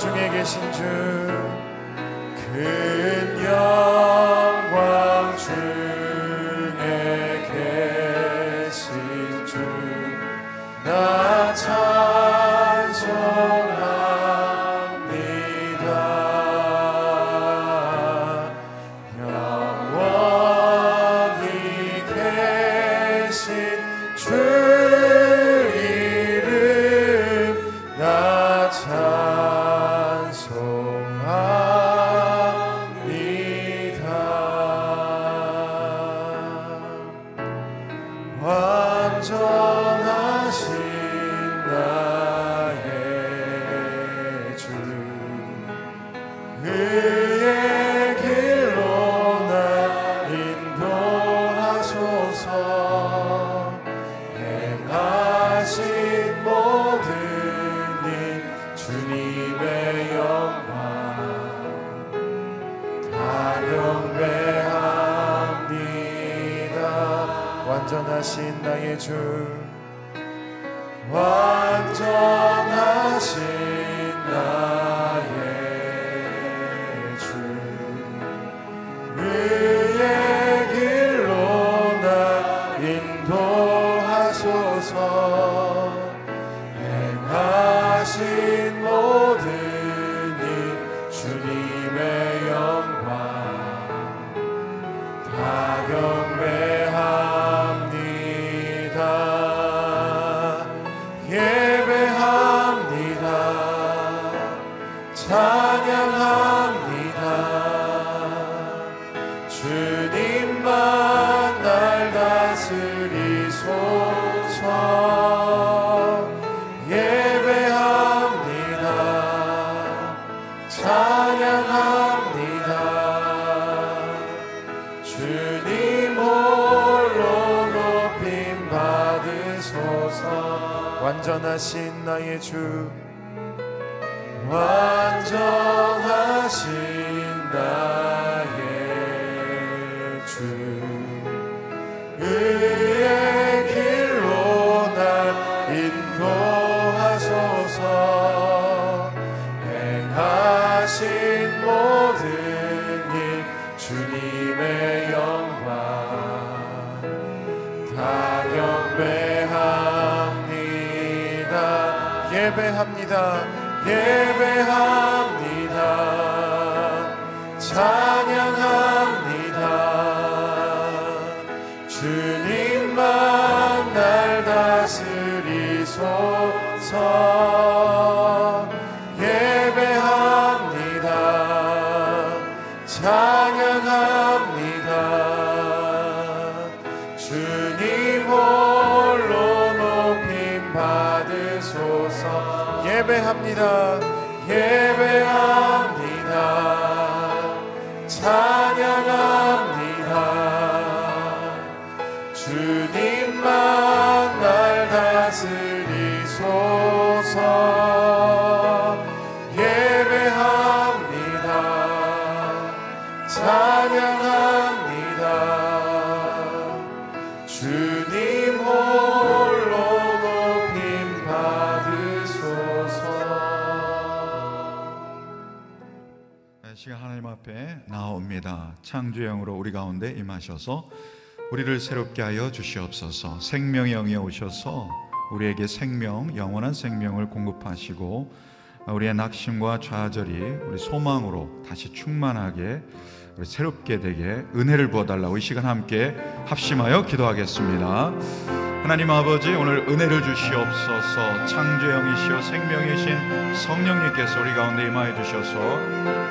중에 계신 주, 큰 주님의 영광 다 경배합니다. 완전하신 나의 주 완전하신 완전하신 나의 주. 완전하신 나의 주 예배합니다 예 창조의 영으로 우리 가운데 임하셔서 우리를 새롭게 하여 주시옵소서. 생명의 영이 오셔서 우리에게 생명, 영원한 생명을 공급하시고 우리의 낙심과 좌절이 우리 소망으로 다시 충만하게 우리 새롭게 되게 은혜를 부어 달라고 이 시간 함께 합심하여 기도하겠습니다. 하나님 아버지 오늘 은혜를 주시옵소서 창조의 영이시여 생명이신 성령님께서 우리 가운데 임하여 주셔서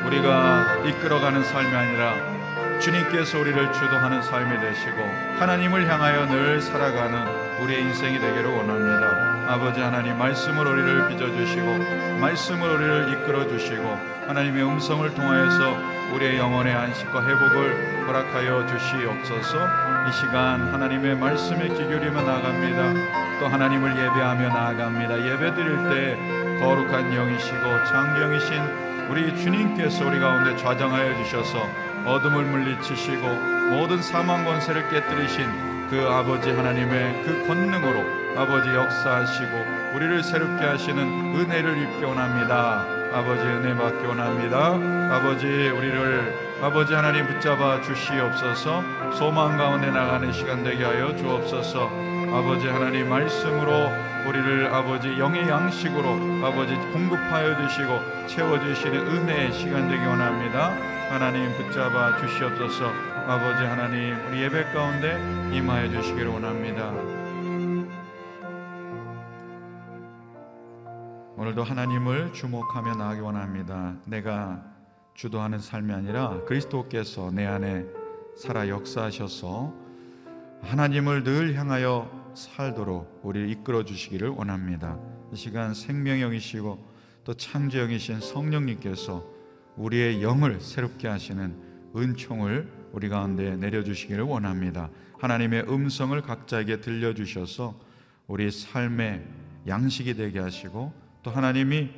우리가 이끌어가는 삶이 아니라 주님께서 우리를 주도하는 삶이 되시고 하나님을 향하여 늘 살아가는 우리의 인생이 되기를 원합니다. 아버지 하나님 말씀을 우리를 빚어주시고 말씀을 우리를 이끌어주시고 하나님의 음성을 통하여서 우리의 영혼의 안식과 회복을 허락하여 주시옵소서 이 시간 하나님의 말씀에 기울이며 나아갑니다. 또 하나님을 예배하며 나아갑니다. 예배 드릴 때 거룩한 영이시고 장경이신 우리 주님께서 우리 가운데 좌정하여 주셔서 어둠을 물리치시고 모든 사망 권세를 깨뜨리신 그 아버지 하나님의 그 권능으로 아버지 역사하시고 우리를 새롭게 하시는 은혜를 입게 원합니다. 아버지 은혜 받기 원합니다. 아버지 우리를 아버지 하나님 붙잡아 주시옵소서 소망 가운데 나가는 시간 되게 하여 주옵소서 아버지 하나님 말씀으로 우리를 아버지 영의 양식으로 아버지 공급하여 주시고 채워 주시는 은혜의 시간 되기 원합니다. 하나님 붙잡아 주시옵소서. 아버지 하나님 우리 예배 가운데 임하여 주시기를 원합니다. 오늘도 하나님을 주목하며 나가기 원합니다. 내가 주도하는 삶이 아니라 그리스도께서 내 안에 살아 역사하셔서 하나님을 늘 향하여 살도록 우리를 이끌어 주시기를 원합니다. 이 시간 생명형이시고 또 창조형이신 성령님께서 우리의 영을 새롭게 하시는 은총을 우리 가운데 내려주시기를 원합니다. 하나님의 음성을 각자에게 들려주셔서 우리 삶의 양식이 되게 하시고 또 하나님이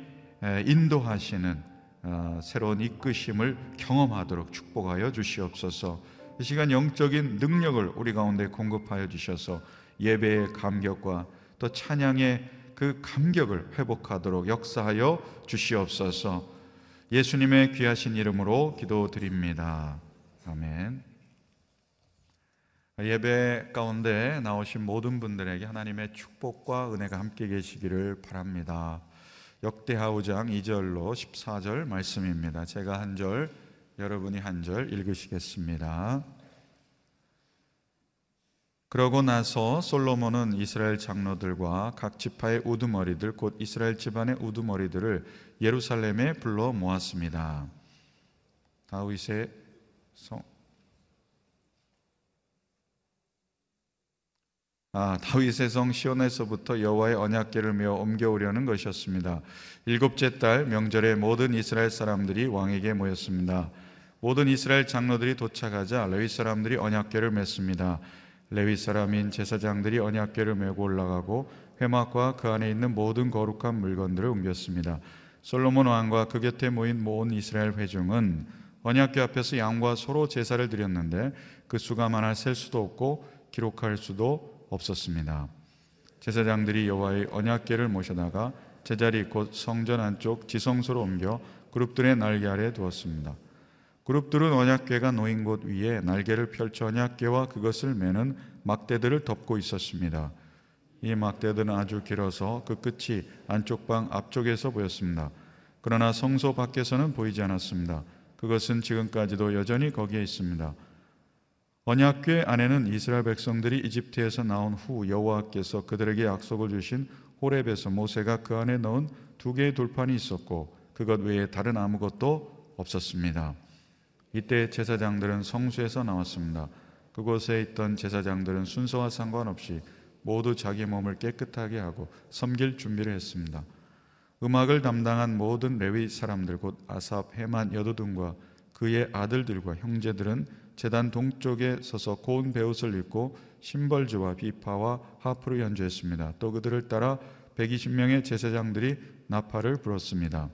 인도하시는 어, 새로운 이끄심을 경험하도록 축복하여 주시옵소서. 이 시간 영적인 능력을 우리 가운데 공급하여 주셔서 예배의 감격과 또 찬양의 그 감격을 회복하도록 역사하여 주시옵소서. 예수님의 귀하신 이름으로 기도드립니다. 아멘. 예배 가운데 나오신 모든 분들에게 하나님의 축복과 은혜가 함께 계시기를 바랍니다. 역대하 5장 2절로 14절 말씀입니다. 제가 한 절, 여러분이 한 절 읽으시겠습니다. 그러고 나서 솔로몬은 이스라엘 장로들과 각 지파의 우두머리들 곧 이스라엘 집안의 우두머리들을 예루살렘에 불러 모았습니다. 다윗의 성 아, 다윗의 성 시온에서부터 여호와의 언약궤를 메어 옮겨오려는 것이었습니다. 일곱째 달 명절에 모든 이스라엘 사람들이 왕에게 모였습니다. 모든 이스라엘 장로들이 도착하자 레위 사람들이 언약궤를 맸습니다. 레위 사람인 제사장들이 언약궤를 메고 올라가고 회막과 그 안에 있는 모든 거룩한 물건들을 옮겼습니다. 솔로몬 왕과 그 곁에 모인 모든 이스라엘 회중은 언약궤 앞에서 양과 소로 제사를 드렸는데 그 수가 많아 셀 수도 없고 기록할 수도 없었습니다. 제사장들이 여호와의 언약궤를 모셔다가 제자리 곧 성전 안쪽 지성소로 옮겨 그룹들의 날개 아래 두었습니다. 그룹들은 언약궤가 놓인 곳 위에 날개를 펼쳐 언약궤와 그것을 매는 막대들을 덮고 있었습니다. 이 막대들은 아주 길어서 그 끝이 안쪽 방 앞쪽에서 보였습니다. 그러나 성소 밖에서는 보이지 않았습니다. 그것은 지금까지도 여전히 거기에 있습니다. 언약궤 안에는 이스라엘 백성들이 이집트에서 나온 후 여호와께서 그들에게 약속을 주신 호렙에서 모세가 그 안에 넣은 두 개의 돌판이 있었고 그것 외에 다른 아무것도 없었습니다. 이때 제사장들은 성수에서 나왔습니다. 그곳에 있던 제사장들은 순서와 상관없이 모두 자기 몸을 깨끗하게 하고 섬길 준비를 했습니다. 음악을 담당한 모든 레위 사람들 곧 아삽, 헤만, 여두둔과 그의 아들들과 형제들은 제단 동쪽에 서서 고운 베옷을 입고 심벌주와 비파와 하프를 연주했습니다. 또 그들을 따라 120명의 제사장들이 나팔을 불었습니다.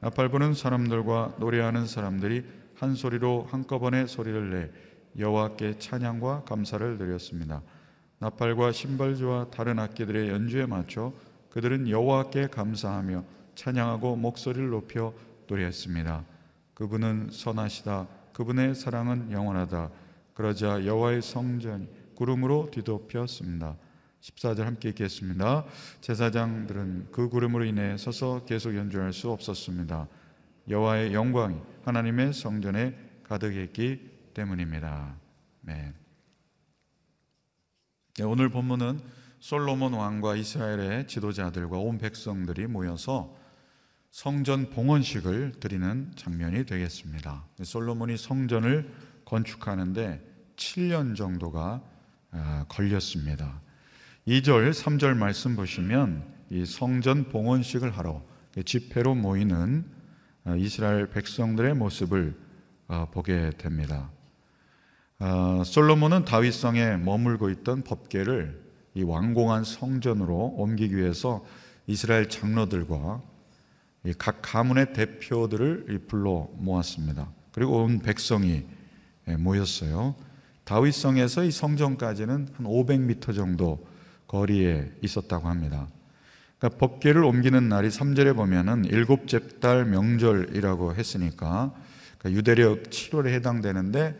나팔 부는 사람들과 노래하는 사람들이 한 소리로 한꺼번에 소리를 내 여호와께 찬양과 감사를 드렸습니다. 나팔과 신발주와 다른 악기들의 연주에 맞춰 그들은 여호와께 감사하며 찬양하고 목소리를 높여 노래했습니다. 그분은 선하시다. 그분의 사랑은 영원하다. 그러자 여호와의 성전이 구름으로 뒤덮였습니다. 14절 함께 읽겠습니다. 제사장들은 그 구름으로 인해 서서 계속 연주할 수 없었습니다. 여호와의 영광이 하나님의 성전에 가득했기 때문입니다. 네. 네, 오늘 본문은 솔로몬 왕과 이스라엘의 지도자들과 온 백성들이 모여서 성전 봉헌식을 드리는 장면이 되겠습니다. 솔로몬이 성전을 건축하는데 7년 정도가 아, 걸렸습니다. 2절, 3절 말씀 보시면 이 성전 봉헌식을 하러 집회로 모이는 아, 이스라엘 백성들의 모습을 아, 보게 됩니다. 어, 솔로몬은 다윗성에 머물고 있던 법계를 이 왕공한 성전으로 옮기기 위해서 이스라엘 장로들과 각 가문의 대표들을 불러 모았습니다. 그리고 온 백성이 예, 모였어요. 다윗성에서 이 성전까지는 한 500m 정도 거리에 있었다고 합니다. 그러니까 법계를 옮기는 날이 3절에 보면은 일곱째 달 명절이라고 했으니까 그러니까 유대력 7월에 해당되는데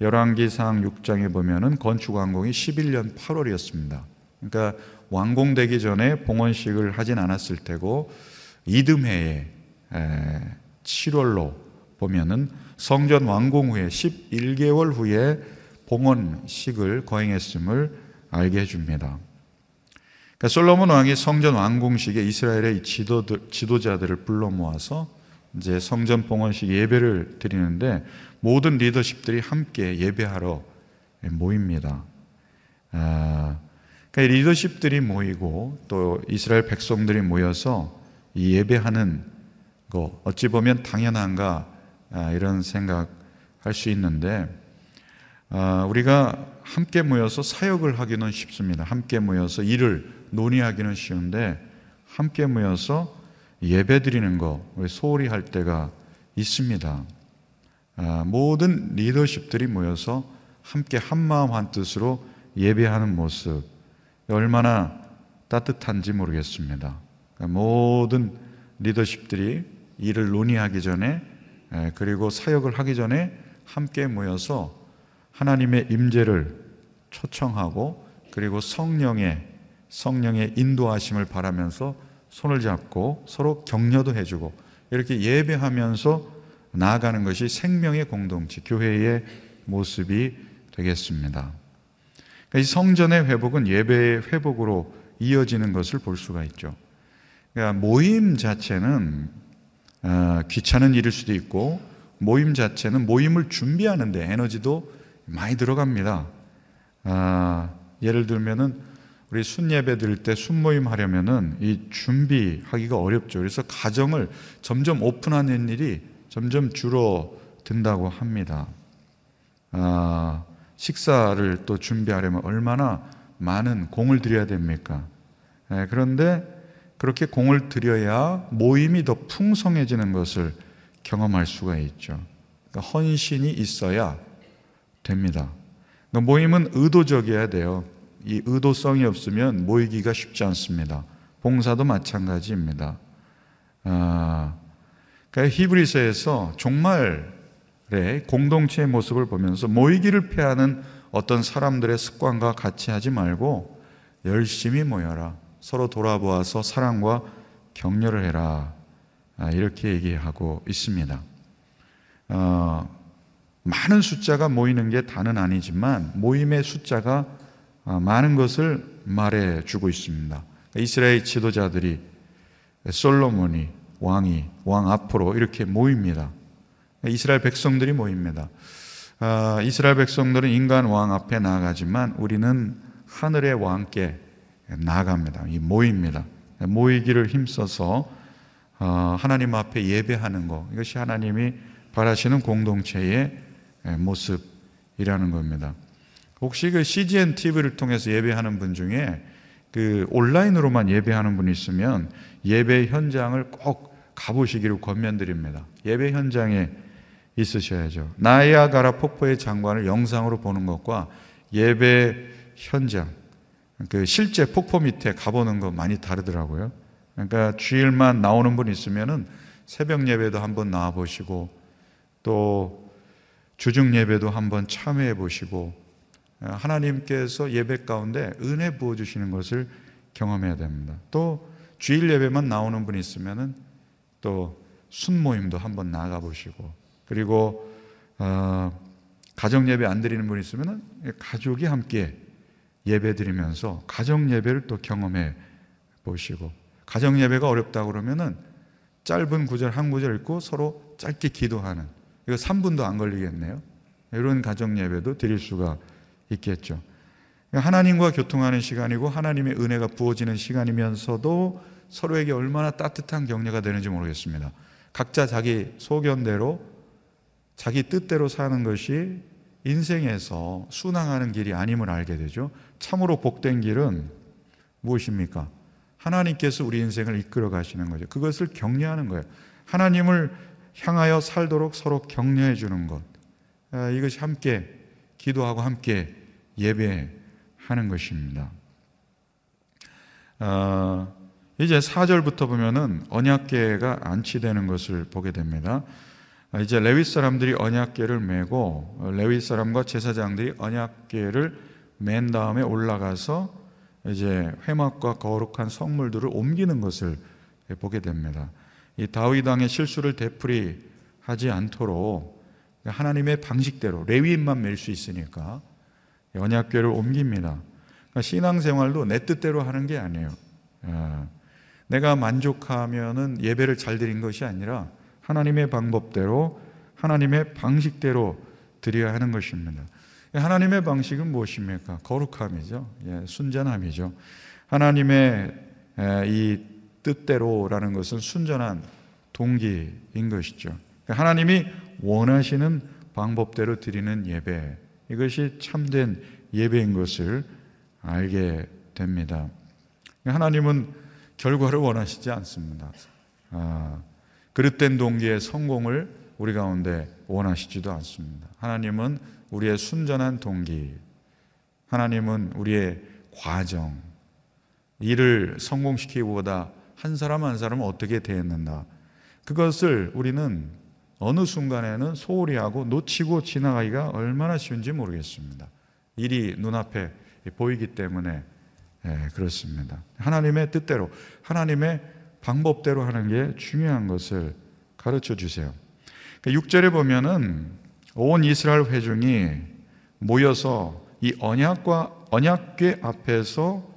열왕기상 6장에 보면은 건축 완공이 11년 8월이었습니다. 그러니까 완공되기 전에 봉헌식을 하진 않았을 테고 이듬해에 7월로 보면은 성전 완공 후에 11개월 후에 봉헌식을 거행했음을 알게 해줍니다. 그러니까 솔로몬 왕이 성전 완공식에 이스라엘의 지도들, 지도자들을 불러 모아서 이제 성전 봉헌식 예배를 드리는데 모든 리더십들이 함께 예배하러 모입니다. 아, 그러니까 리더십들이 모이고 또 이스라엘 백성들이 모여서 이 예배하는 거 어찌 보면 당연한가 아, 이런 생각할 수 있는데 아, 우리가 함께 모여서 사역을 하기는 쉽습니다. 함께 모여서 일을 논의하기는 쉬운데 함께 모여서 예배 드리는 거 소홀히 할 때가 있습니다. 아, 모든 리더십들이 모여서 함께 한 마음 한 뜻으로 예배하는 모습 얼마나 따뜻한지 모르겠습니다. 그러니까 모든 리더십들이 일을 논의하기 전에 그리고 사역을 하기 전에 함께 모여서 하나님의 임재를 초청하고 그리고 성령의 성령의 인도하심을 바라면서 손을 잡고 서로 격려도 해주고 이렇게 예배하면서 나아가는 것이 생명의 공동체, 교회의 모습이 되겠습니다. 그러니까 이 성전의 회복은 예배의 회복으로 이어지는 것을 볼 수가 있죠. 그러니까 모임 자체는 어, 귀찮은 일일 수도 있고 모임 자체는 모임을 준비하는데 에너지도 많이 들어갑니다. 아, 예를 들면은 우리 순예배 드릴 때 순모임 하려면은 이 준비하기가 어렵죠. 그래서 가정을 점점 오픈하는 일이 점점 줄어든다고 합니다. 아, 식사를 또 준비하려면 얼마나 많은 공을 들여야 됩니까? 네, 그런데 그렇게 공을 들여야 모임이 더 풍성해지는 것을 경험할 수가 있죠. 그러니까 헌신이 있어야 됩니다. 그러니까 모임은 의도적이어야 돼요. 이 의도성이 없으면 모이기가 쉽지 않습니다. 봉사도 마찬가지입니다. 아, 그러니까 히브리서에서 종말의 공동체의 모습을 보면서 모이기를 피하는 어떤 사람들의 습관과 같이 하지 말고 열심히 모여라. 서로 돌아보아서 사랑과 격려를 해라. 아, 이렇게 얘기하고 있습니다. 어, 많은 숫자가 모이는 게 다는 아니지만 모임의 숫자가 아, 많은 것을 말해 주고 있습니다. 이스라엘 지도자들이 솔로몬이 왕이 왕 앞으로 이렇게 모입니다. 이스라엘 백성들이 모입니다. 아, 이스라엘 백성들은 인간 왕 앞에 나아가지만 우리는 하늘의 왕께 나아갑니다. 이 모입니다. 모이기를 힘써서 어, 하나님 앞에 예배하는 것 이것이 하나님이 바라시는 공동체의 모습이라는 겁니다. 혹시 그 CGN TV를 통해서 예배하는 분 중에 그 온라인으로만 예배하는 분이 있으면 예배 현장을 꼭 가보시기를 권면드립니다. 예배 현장에 있으셔야죠. 나이아가라 폭포의 장관을 영상으로 보는 것과 예배 현장, 그 실제 폭포 밑에 가보는 거 많이 다르더라고요. 그러니까 주일만 나오는 분 있으면은 새벽 예배도 한번 나와 보시고 또 주중 예배도 한번 참여해 보시고 하나님께서 예배 가운데 은혜 부어 주시는 것을 경험해야 됩니다. 또 주일 예배만 나오는 분이 있으면은 또 순모임도 한번 나가 보시고 그리고 어, 가정 예배 안 드리는 분이 있으면은 가족이 함께 예배 드리면서 가정 예배를 또 경험해 보시고 가정 예배가 어렵다 그러면은 짧은 구절 한 구절 읽고 서로 짧게 기도하는 이거 3분도 안 걸리겠네요. 이런 가정 예배도 드릴 수가 있겠죠. 하나님과 교통하는 시간이고 하나님의 은혜가 부어지는 시간이면서도 서로에게 얼마나 따뜻한 격려가 되는지 모르겠습니다. 각자 자기 소견대로 자기 뜻대로 사는 것이 인생에서 순항하는 길이 아님을 알게 되죠. 참으로 복된 길은 무엇입니까? 하나님께서 우리 인생을 이끌어 가시는 거죠. 그것을 격려하는 거예요. 하나님을 향하여 살도록 서로 격려해 주는 것. 아, 이것이 함께 기도하고 함께 예배하는 것입니다. 어, 이제 4절부터 보면은 언약궤가 안치되는 것을 보게 됩니다. 아, 이제 레위 사람들이 언약궤를 메고 어, 레위 사람과 제사장들이 언약궤를 맨 다음에 올라가서 이제 회막과 거룩한 성물들을 옮기는 것을 보게 됩니다. 이 다윗 왕의 실수를 되풀이하지 않도록 하나님의 방식대로 레위인만 맬 수 있으니까 언약궤를 옮깁니다. 그러니까 신앙생활도 내 뜻대로 하는 게 아니에요. 아, 내가 만족하면은 예배를 잘 드린 것이 아니라 하나님의 방법대로 하나님의 방식대로 드려야 하는 것입니다. 하나님의 방식은 무엇입니까? 거룩함이죠. 예, 순전함이죠. 하나님의 이 뜻대로라는 것은 순전한 동기인 것이죠. 그러니까 하나님이 원하시는 방법대로 드리는 예배, 이것이 참된 예배인 것을 알게 됩니다. 하나님은 결과를 원하시지 않습니다. 아, 그릇된 동기의 성공을 우리 가운데 원하시지도 않습니다. 하나님은 우리의 순전한 동기, 하나님은 우리의 과정, 일을 성공시키기보다 한 사람 한 사람 어떻게 대했는가. 그것을 우리는 어느 순간에는 소홀히 하고 놓치고 지나가기가 얼마나 쉬운지 모르겠습니다. 일이 눈앞에 보이기 때문에 예, 그렇습니다. 하나님의 뜻대로, 하나님의 방법대로 하는 게 중요한 것을 가르쳐 주세요. 6절에 그러니까 보면은 온 이스라엘 회중이 모여서 이 언약과 언약궤 앞에서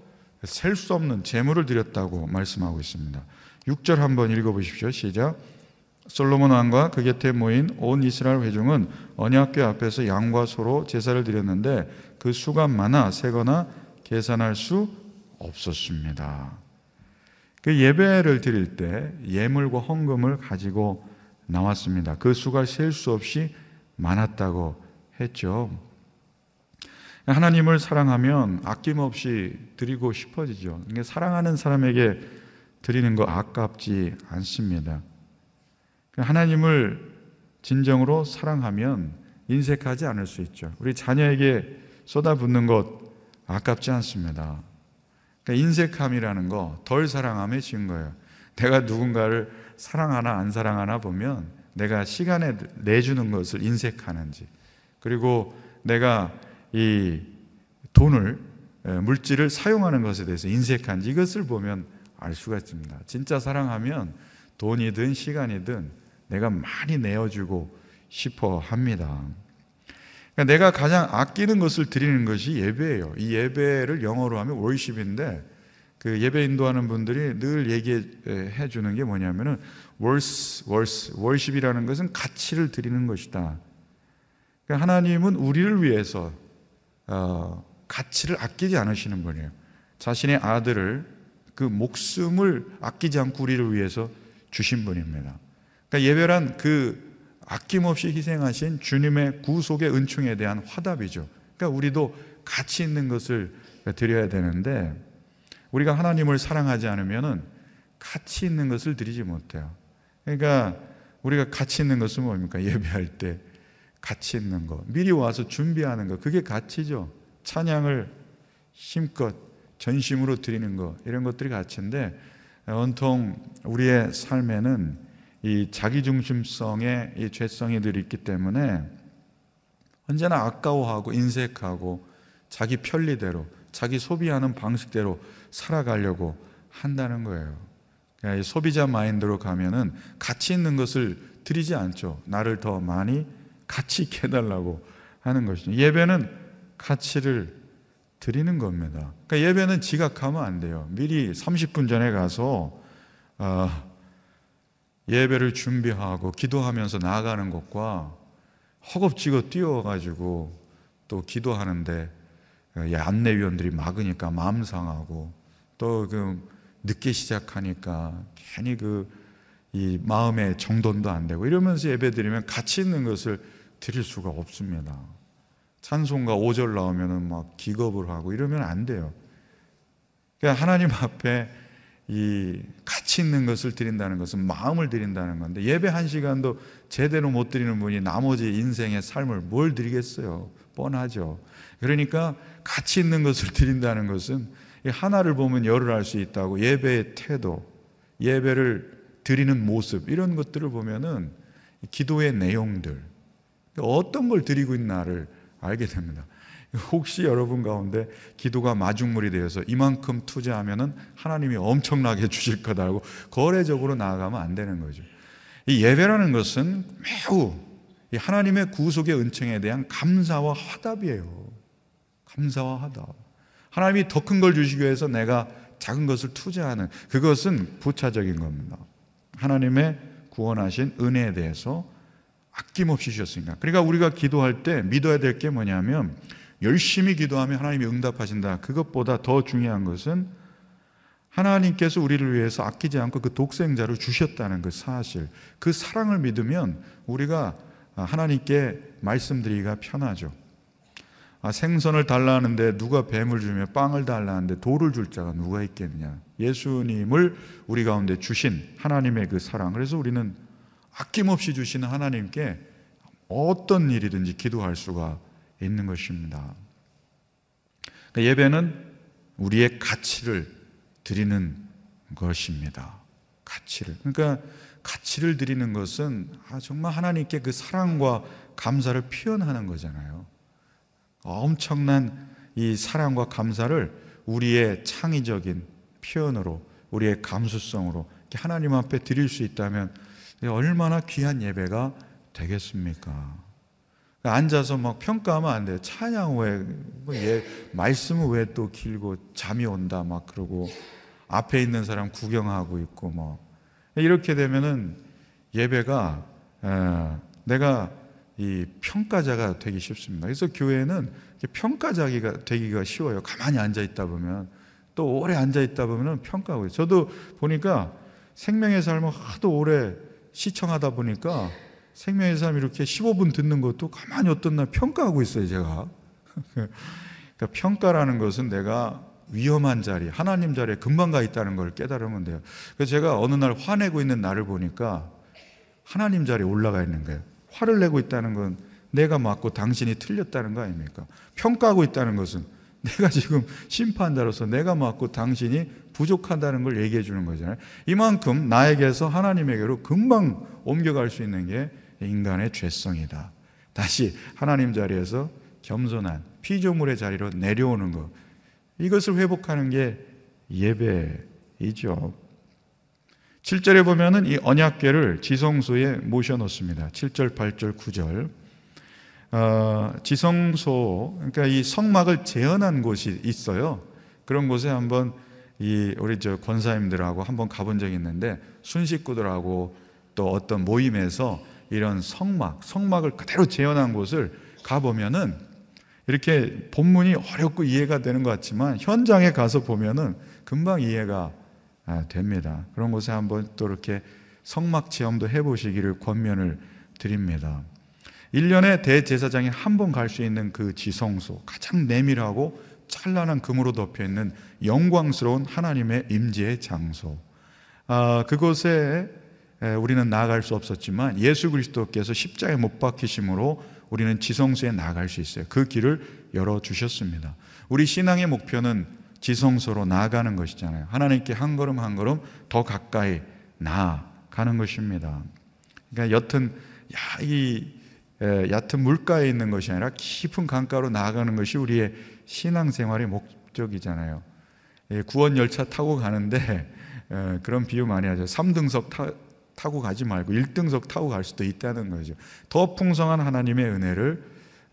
셀 수 없는 재물을 드렸다고 말씀하고 있습니다. 6절 한번 읽어 보십시오. 시작. 솔로몬 왕과 그 곁에 모인 온 이스라엘 회중은 언약궤 앞에서 양과 소로 제사를 드렸는데 그 수가 많아 세거나 계산할 수 없었습니다. 그 예배를 드릴 때 예물과 헌금을 가지고 나왔습니다. 그 수가 셀 수 없이 많았다고 했죠. 하나님을 사랑하면 아낌없이 드리고 싶어지죠. 사랑하는 사람에게 드리는 거 아깝지 않습니다. 하나님을 진정으로 사랑하면 인색하지 않을 수 있죠. 우리 자녀에게 쏟아붓는 것 아깝지 않습니다. 그러니까 인색함이라는 거 덜 사랑함에 진 거예요. 내가 누군가를 사랑하나 안 사랑하나 보면 내가 시간에 내주는 것을 인색하는지 그리고 내가 이 돈을 물질을 사용하는 것에 대해서 인색한지 이것을 보면 알 수가 있습니다. 진짜 사랑하면 돈이든 시간이든 내가 많이 내어주고 싶어 합니다. 그러니까 내가 가장 아끼는 것을 드리는 것이 예배예요. 이 예배를 영어로 하면 월십인데 그 예배 인도하는 분들이 늘 얘기해 주는 게 뭐냐면은 월스 월스 월십이라는 것은 가치를 드리는 것이다. 그러니까 하나님은 우리를 위해서 어, 가치를 아끼지 않으시는 분이에요. 자신의 아들을 그 목숨을 아끼지 않고 우리를 위해서 주신 분입니다. 그러니까 예배란 그 아낌없이 희생하신 주님의 구속의 은총에 대한 화답이죠. 그러니까 우리도 가치 있는 것을 드려야 되는데 우리가 하나님을 사랑하지 않으면은 가치 있는 것을 드리지 못해요. 그러니까 우리가 가치 있는 것은 뭡니까? 예배할 때 가치 있는 거. 미리 와서 준비하는 거. 그게 가치죠. 찬양을 힘껏 전심으로 드리는 거. 이런 것들이 가치인데 온통 우리의 삶에는 이 자기중심성의 이 죄성이 늘 있기 때문에 언제나 아까워하고 인색하고 자기 편리대로 자기 소비하는 방식대로 살아가려고 한다는 거예요. 그러니까 소비자 마인드로 가면은 가치 있는 것을 드리지 않죠. 나를 더 많이 가치 있게 해달라고 하는 것이죠. 예배는 가치를 드리는 겁니다. 그러니까 예배는 지각하면 안 돼요. 미리 30분 전에 가서 어, 예배를 준비하고 기도하면서 나아가는 것과 허겁지겁 뛰어가지고 또 기도하는데 안내위원들이 막으니까 마음 상하고 또 그 늦게 시작하니까 괜히 그 이 마음의 정돈도 안 되고 이러면서 예배 드리면 가치 있는 것을 드릴 수가 없습니다. 찬송가 5절 나오면은 막 기겁을 하고 이러면 안 돼요. 그러니까 하나님 앞에 이 가치 있는 것을 드린다는 것은 마음을 드린다는 건데 예배 한 시간도 제대로 못 드리는 분이 나머지 인생의 삶을 뭘 드리겠어요? 뻔하죠. 그러니까 가치 있는 것을 드린다는 것은 하나를 보면 열을 알 수 있다고 예배의 태도, 예배를 드리는 모습 이런 것들을 보면은 기도의 내용들 어떤 걸 드리고 있나를 알게 됩니다. 혹시 여러분 가운데 기도가 마중물이 되어서 이만큼 투자하면은 하나님이 엄청나게 주실 거다고 거래적으로 나아가면 안 되는 거죠. 이 예배라는 것은 매우 하나님의 구속의 은총에 대한 감사와 화답이에요. 감사와 화답. 하나님이 더 큰 걸 주시기 위해서 내가 작은 것을 투자하는 그것은 부차적인 겁니다. 하나님의 구원하신 은혜에 대해서 아낌없이 주셨으니까. 그러니까 우리가 기도할 때 믿어야 될 게 뭐냐면 열심히 기도하면 하나님이 응답하신다. 그것보다 더 중요한 것은 하나님께서 우리를 위해서 아끼지 않고 그 독생자를 주셨다는 그 사실, 그 사랑을 믿으면 우리가 하나님께 말씀드리기가 편하죠. 아, 생선을 달라는데 누가 뱀을 주며 빵을 달라는데 돌을 줄 자가 누가 있겠느냐. 예수님을 우리 가운데 주신 하나님의 그 사랑. 그래서 우리는 아낌없이 주시는 하나님께 어떤 일이든지 기도할 수가 있는 것입니다. 그러니까 예배는 우리의 가치를 드리는 것입니다. 가치를. 그러니까 가치를 드리는 것은 아, 정말 하나님께 그 사랑과 감사를 표현하는 거잖아요. 엄청난 이 사랑과 감사를 우리의 창의적인 표현으로, 우리의 감수성으로 하나님 앞에 드릴 수 있다면 얼마나 귀한 예배가 되겠습니까? 앉아서 막 평가하면 안 돼요. 찬양 왜, 뭐 예, 말씀은 왜 또 길고 잠이 온다 막 그러고 앞에 있는 사람 구경하고 있고 뭐 이렇게 되면은 예배가 에, 내가 이 평가자가 되기 쉽습니다. 그래서 교회는 평가자기가 되기가 쉬워요. 가만히 앉아 있다 보면 또 오래 앉아 있다 보면 평가하고 저도 보니까 생명의 삶을 하도 오래 시청하다 보니까 생명의 삶 이렇게 15분 듣는 것도 가만히 어떤 날 평가하고 있어요, 제가. 그러니까 평가라는 것은 내가 위험한 자리, 하나님 자리에 금방 가 있다는 걸 깨달으면 돼요. 그래서 제가 어느 날 화내고 있는 나를 보니까 하나님 자리에 올라가 있는 거예요. 화를 내고 있다는 건 내가 맞고 당신이 틀렸다는 거 아닙니까? 평가하고 있다는 것은 내가 지금 심판자로서 내가 맞고 당신이 부족하다는 걸 얘기해 주는 거잖아요. 이만큼 나에게서 하나님에게로 금방 옮겨갈 수 있는 게 인간의 죄성이다. 다시 하나님 자리에서 겸손한 피조물의 자리로 내려오는 것. 이것을 회복하는 게 예배이죠. 7절에 보면은 이 언약궤를 지성소에 모셔놓습니다. 7절, 8절, 9절. 어, 지성소, 그러니까 이 성막을 재현한 곳이 있어요. 그런 곳에 한번 이 우리 저 권사님들하고 한번 가본 적이 있는데 순식구들하고 또 어떤 모임에서 이런 성막, 성막을 그대로 재현한 곳을 가보면은 이렇게 본문이 어렵고 이해가 되는 것 같지만 현장에 가서 보면은 금방 이해가 아, 됩니다. 그런 곳에 한번 또 이렇게 성막 체험도 해보시기를 권면을 드립니다. 1년에 대제사장이 한 번 갈 수 있는 그 지성소, 가장 내밀하고 찬란한 금으로 덮여 있는 영광스러운 하나님의 임재의 장소. 아, 그곳에 우리는 나아갈 수 없었지만 예수 그리스도께서 십자가에 못 박히심으로 우리는 지성소에 나아갈 수 있어요. 그 길을 열어 주셨습니다. 우리 신앙의 목표는 지성소로 나아가는 것이잖아요. 하나님께 한 걸음 한 걸음 더 가까이 나아가는 것입니다. 그러니까 옅은 야, 이 얕은 물가에 있는 것이 아니라 깊은 강가로 나아가는 것이 우리의 신앙생활의 목적이잖아요. 구원 열차 타고 가는데 그런 비유 많이 하죠. 3등석 타, 타고 가지 말고 1등석 타고 갈 수도 있다는 거죠. 더 풍성한 하나님의 은혜를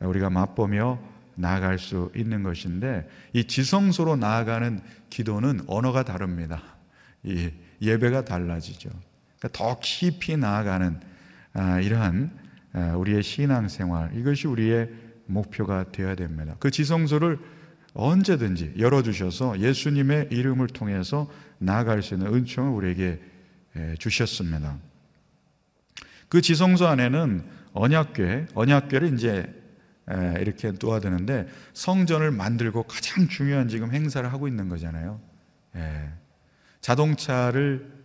우리가 맛보며 나아갈 수 있는 것인데 이 지성소로 나아가는 기도는 언어가 다릅니다. 이 예배가 달라지죠. 그러니까 더 깊이 나아가는 아, 이러한 아, 우리의 신앙생활 이것이 우리의 목표가 되어야 됩니다. 그 지성소를 언제든지 열어주셔서 예수님의 이름을 통해서 나아갈 수 있는 은총을 우리에게 주셨습니다. 그 지성소 안에는 언약궤, 언약궤를 이제 이렇게 놓아두는데 성전을 만들고 가장 중요한 지금 행사를 하고 있는 거잖아요. 자동차를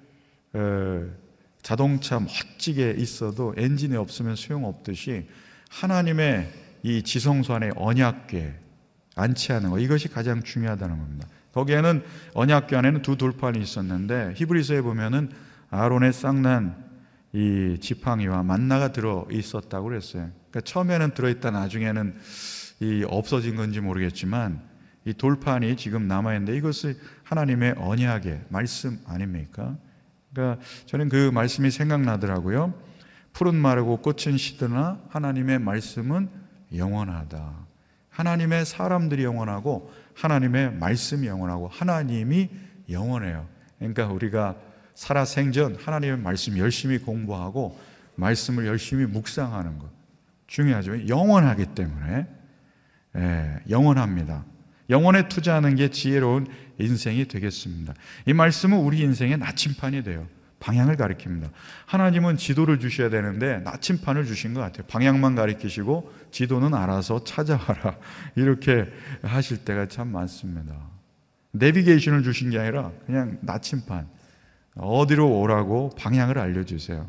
어, 자동차 멋지게 있어도 엔진이 없으면 소용없듯이 하나님의 이 지성소 안에 언약궤 안치하는 것 이것이 가장 중요하다는 겁니다. 거기에는 언약궤 안에는 두 돌판이 있었는데 히브리서에 보면은 아론의 쌍난 이 지팡이와 만나가 들어 있었다고 그랬어요. 그러니까 처음에는 들어 있다 나중에는 이 없어진 건지 모르겠지만 이 돌판이 지금 남아 있는데 이것이 하나님의 언약의 말씀 아닙니까? 그러니까 저는 그 말씀이 생각나더라고요. 푸른 마르고 꽃은 시드나 하나님의 말씀은 영원하다. 하나님의 사람들이 영원하고 하나님의 말씀이 영원하고 하나님이 영원해요. 그러니까 우리가 살아생전 하나님의 말씀 열심히 공부하고 말씀을 열심히 묵상하는 것 중요하죠. 영원하기 때문에 예, 영원합니다. 영원에 투자하는 게 지혜로운 인생이 되겠습니다. 이 말씀은 우리 인생의 나침판이 돼요. 방향을 가리킵니다. 하나님은 지도를 주셔야 되는데 나침판을 주신 것 같아요. 방향만 가리키시고 지도는 알아서 찾아와라. 이렇게 하실 때가 참 많습니다. 내비게이션을 주신 게 아니라 그냥 나침판. 어디로 오라고 방향을 알려주세요.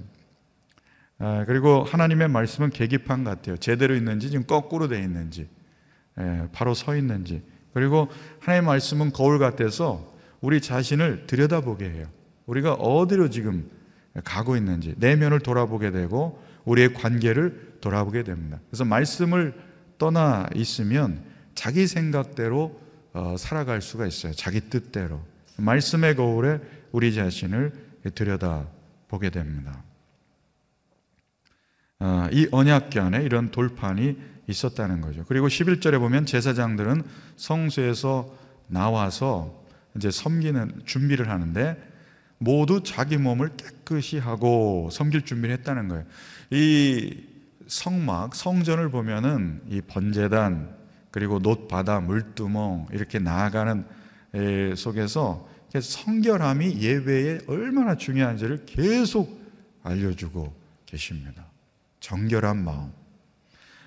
아, 그리고 하나님의 말씀은 계기판 같아요. 제대로 있는지 지금 거꾸로 돼 있는지, 예, 바로 서 있는지. 그리고 하나님의 말씀은 거울 같아서 우리 자신을 들여다보게 해요. 우리가 어디로 지금 가고 있는지 내면을 돌아보게 되고 우리의 관계를 돌아보게 됩니다. 그래서 말씀을 떠나 있으면 자기 생각대로 어, 살아갈 수가 있어요. 자기 뜻대로. 말씀의 거울에 우리 자신을 들여다 보게 됩니다. 어, 이 언약궤 안에 이런 돌판이 있었다는 거죠. 그리고 11절에 보면 제사장들은 성소에서 나와서 이제 섬기는 준비를 하는데 모두 자기 몸을 깨끗이 하고 섬길 준비를 했다는 거예요. 이 성막, 성전을 보면은 이 번제단 그리고 놋바다, 물두멍 이렇게 나아가는 속에서 성결함이 예배에 얼마나 중요한지를 계속 알려주고 계십니다. 정결한 마음.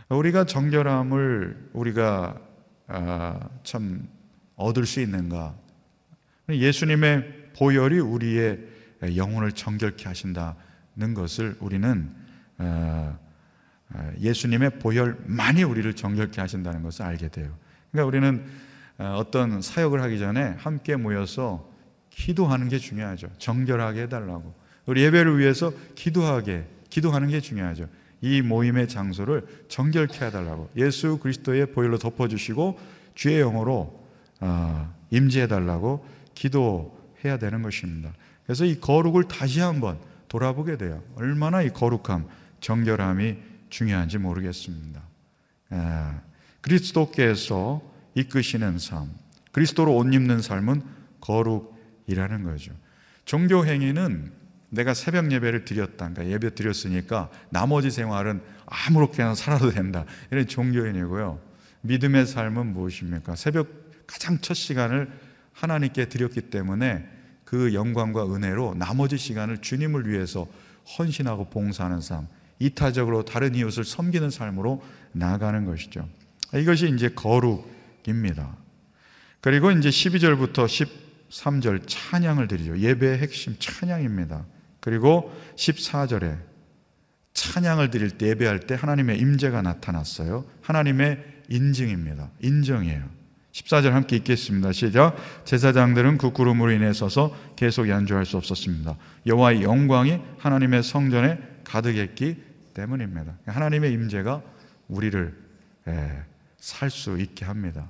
우리가 정결함을 우리가 아, 참 얻을 수 있는가? 예수님의 보혈이 우리의 영혼을 정결케 하신다는 것을 우리는 어, 어, 예수님의 보혈만이 우리를 정결케 하신다는 것을 알게 돼요. 그러니까 우리는 어, 어떤 사역을 하기 전에 함께 모여서 기도하는 게 중요하죠. 정결하게 해달라고. 우리 예배를 위해서 기도하게, 기도하는 게 중요하죠. 이 모임의 장소를 정결케 해달라고 예수 그리스도의 보혈로 덮어주시고 주의 영으로 어, 임재해달라고 기도해야 되는 것입니다. 그래서 이 거룩을 다시 한번 돌아보게 돼요. 얼마나 이 거룩함, 정결함이 중요한지 모르겠습니다. 그리스도께서 이끄시는 삶, 그리스도로 옷 입는 삶은 거룩 이라는 거죠. 종교 행위는 내가 새벽 예배를 드렸다. 그러니까 예배 드렸으니까 나머지 생활은 아무렇게나 살아도 된다. 이런 종교인이고요. 믿음의 삶은 무엇입니까? 새벽 가장 첫 시간을 하나님께 드렸기 때문에 그 영광과 은혜로 나머지 시간을 주님을 위해서 헌신하고 봉사하는 삶, 이타적으로 다른 이웃을 섬기는 삶으로 나아가는 것이죠. 이것이 이제 거룩입니다. 그리고 이제 12절부터 13절 찬양을 드리죠. 예배의 핵심 찬양입니다. 그리고 14절에 찬양을 드릴 때 예배할 때 하나님의 임재가 나타났어요. 하나님의 인증입니다. 인정이에요. 14절 함께 읽겠습니다. 시작. 제사장들은 그 구름으로 인해 서서 계속 연주할 수 없었습니다. 여호와의 영광이 하나님의 성전에 가득했기 때문입니다. 하나님의 임재가 우리를 예, 살수 있게 합니다.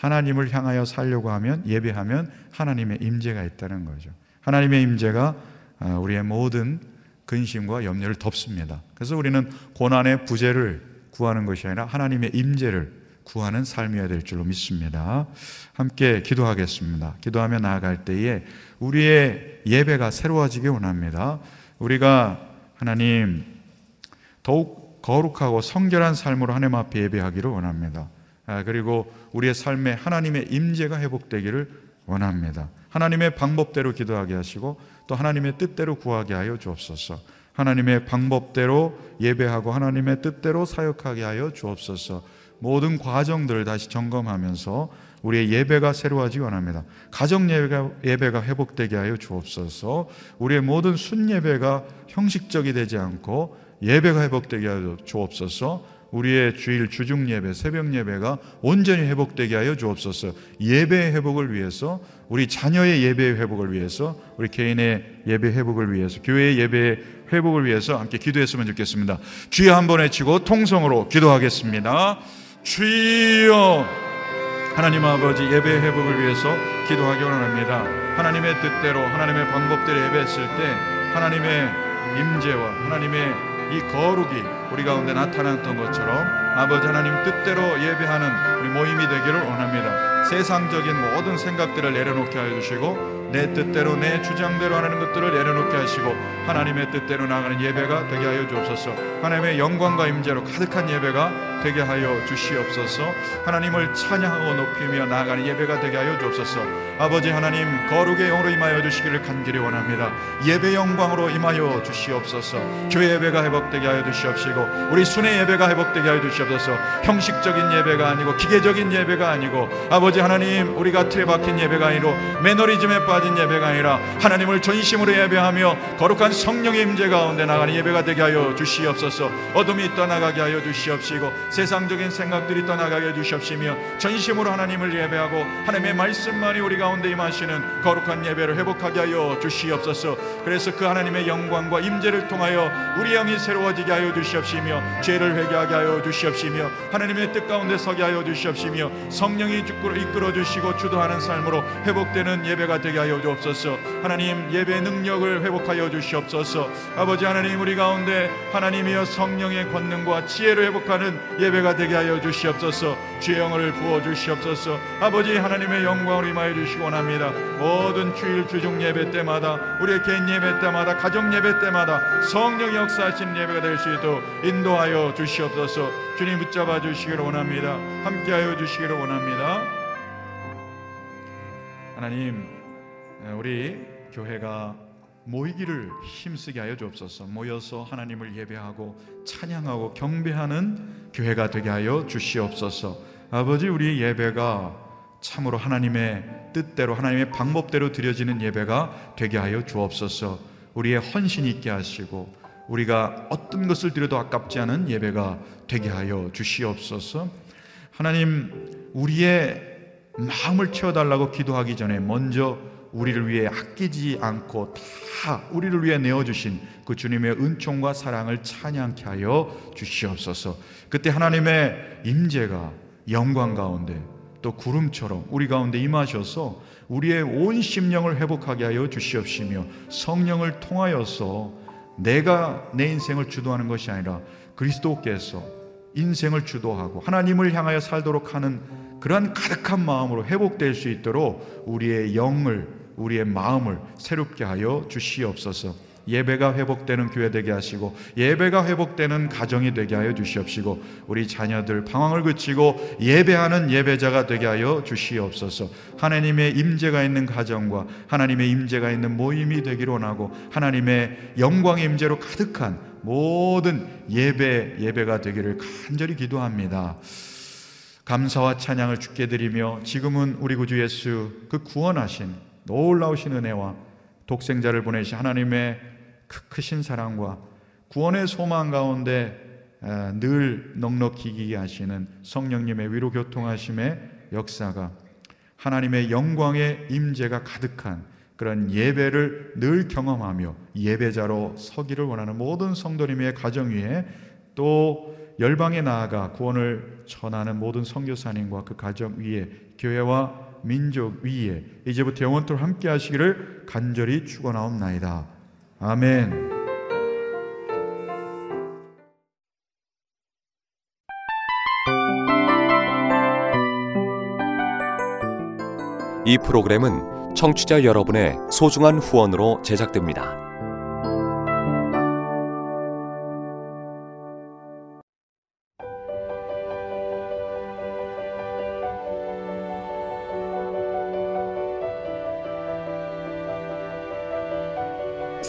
하나님을 향하여 살려고 하면 예배하면 하나님의 임재가 있다는 거죠. 하나님의 임재가 아, 우리의 모든 근심과 염려를 덮습니다. 그래서 우리는 고난의 부재를 구하는 것이 아니라 하나님의 임재를 구하는 삶이어야 될 줄로 믿습니다. 함께 기도하겠습니다. 기도하며 나아갈 때에 우리의 예배가 새로워지기 원합니다. 우리가 하나님 더욱 거룩하고 성결한 삶으로 하나님 앞에 예배하기를 원합니다. 아, 그리고 우리의 삶에 하나님의 임재가 회복되기를 원합니다. 하나님의 방법대로 기도하게 하시고 또 하나님의 뜻대로 구하게 하여 주옵소서. 하나님의 방법대로 예배하고 하나님의 뜻대로 사역하게 하여 주옵소서. 모든 과정들을 다시 점검하면서 우리의 예배가 새로워지기 원합니다. 가정 예배가, 예배가 회복되게 하여 주옵소서. 우리의 모든 순 예배가 형식적이 되지 않고 예배가 회복되게 하여 주옵소서. 우리의 주일 주중 예배, 새벽 예배가 온전히 회복되게 하여 주옵소서. 예배 회복을 위해서, 우리 자녀의 예배 회복을 위해서, 우리 개인의 예배 회복을 위해서, 교회의 예배 회복을 위해서 함께 기도했으면 좋겠습니다. 주여 한 번 외치고 통성으로 기도하겠습니다. 주여 하나님 아버지 예배 회복을 위해서 기도하기 원합니다. 하나님의 뜻대로 하나님의 방법대로 예배했을 때 하나님의 임재와 하나님의 이 거룩이 우리 가운데 나타났던 것처럼 아버지 하나님 뜻대로 예배하는 우리 모임이 되기를 원합니다. 세상적인 모든 생각들을 내려놓게 하여 주시고 내 뜻대로 내 주장대로 하는 것들을 내려놓게 하시고 하나님의 뜻대로 나가는 예배가 되게 하여 주옵소서. 하나님의 영광과 임재로 가득한 예배가 되게 하여 주시옵소서. 하나님을 찬양하고 높이며 나아가는 예배가 되게 하여 주옵소서. 아버지 하나님 거룩의 영으로 임하여 주시기를 간절히 원합니다. 예배 영광으로 임하여 주시옵소서. 교회 예배가 회복되게 하여 주시옵시고 우리 순회 예배가 회복되게 하여 주시옵소서. 형식적인 예배가 아니고 기계적인 예배가 아니고 아버지 하나님 우리가 틀에 박힌 예배가 아니고 매너리즘에 빠진 예배가 아니라 하나님을 전심으로 예배하며 거룩한 성령의 임재 가운데 나가는 예배가 되게 하여 주시옵소서 어둠이 떠나가게 하여 주시옵시고 세상적인 생각들이 떠나가게 해 주시옵시며 전심으로 하나님을 예배하고 하나님의 말씀만이 우리 가운데 임하시는 거룩한 예배를 회복하게 하여 주시옵소서. 그래서 그 하나님의 영광과 임재를 통하여 우리 영이 새로워지게 하여 주시옵시며 죄를 회개하게 하여 주시옵시며 하나님의 뜻 가운데 서게 하여 주시옵시며 성령이 이끌어 주시고 주도하는 삶으로 회복되는 예배가 되게 하여 주옵소서. 하나님 예배 능력을 회복하여 주시옵소서. 아버지 하나님 우리 가운데 하나님이여 성령의 권능과 지혜를 회복하는 예배가 되게 하여 주시옵소서. 주영을 부어 주시옵소서. 아버지 하나님의 영광을 임하여 주시기 원합니다. 모든 주일 주중 예배 때마다 우리의 개인 예배 때마다 가정 예배 때마다 성령 역사하신 예배가 될 수 있도록 인도하여 주시옵소서. 주님 붙잡아 주시기를 원합니다. 함께하여 주시기를 원합니다. 하나님 예, 우리 교회가 모이기를 힘쓰게 하여 주옵소서. 모여서 하나님을 예배하고 찬양하고 경배하는 교회가 되게 하여 주시옵소서. 아버지 우리 예배가 참으로 하나님의 뜻대로 하나님의 방법대로 드려지는 예배가 되게 하여 주옵소서. 우리의 헌신 있게 하시고 우리가 어떤 것을 드려도 아깝지 않은 예배가 되게 하여 주시옵소서. 하나님 우리의 마음을 채워 달라고 기도하기 전에 먼저 우리를 위해 아끼지 않고 다 우리를 위해 내어주신 그 주님의 은총과 사랑을 찬양케 하여 주시옵소서. 그때 하나님의 임재가 영광 가운데 또 구름처럼 우리 가운데 임하셔서 우리의 온 심령을 회복하게 하여 주시옵시며 성령을 통하여서 내가 내 인생을 주도하는 것이 아니라 그리스도께서 인생을 주도하고 하나님을 향하여 살도록 하는 그러한 가득한 마음으로 회복될 수 있도록 우리의 영을 우리의 마음을 새롭게 하여 주시옵소서. 예배가 회복되는 교회 되게 하시고 예배가 회복되는 가정이 되게 하여 주시옵시고 우리 자녀들 방황을 그치고 예배하는 예배자가 되게 하여 주시옵소서. 하나님의 임재가 있는 가정과 하나님의 임재가 있는 모임이 되기를 원하고 하나님의 영광의 임재로 가득한 모든 예배 예배가 되기를 간절히 기도합니다. 감사와 찬양을 주께 드리며 지금은 우리 구주 예수 그 구원하신 놀라우신 은혜와 독생자를 보내신 하나님의 크신 사랑과 구원의 소망 가운데 늘 넉넉히 기게 하시는 성령님의 위로 교통하심의 역사가 하나님의 영광의 임재가 가득한 그런 예배를 늘 경험하며 예배자로 서기를 원하는 모든 성도님의 가정 위에 또 열방에 나아가 구원을 전하는 모든 선교사님과 그 가정 위에 교회와 민족 위에 이제부터 영원토록 함께 하시기를 간절히 축원하옵나이다. 아멘. 이 프로그램은 청취자 여러분의 소중한 후원으로 제작됩니다.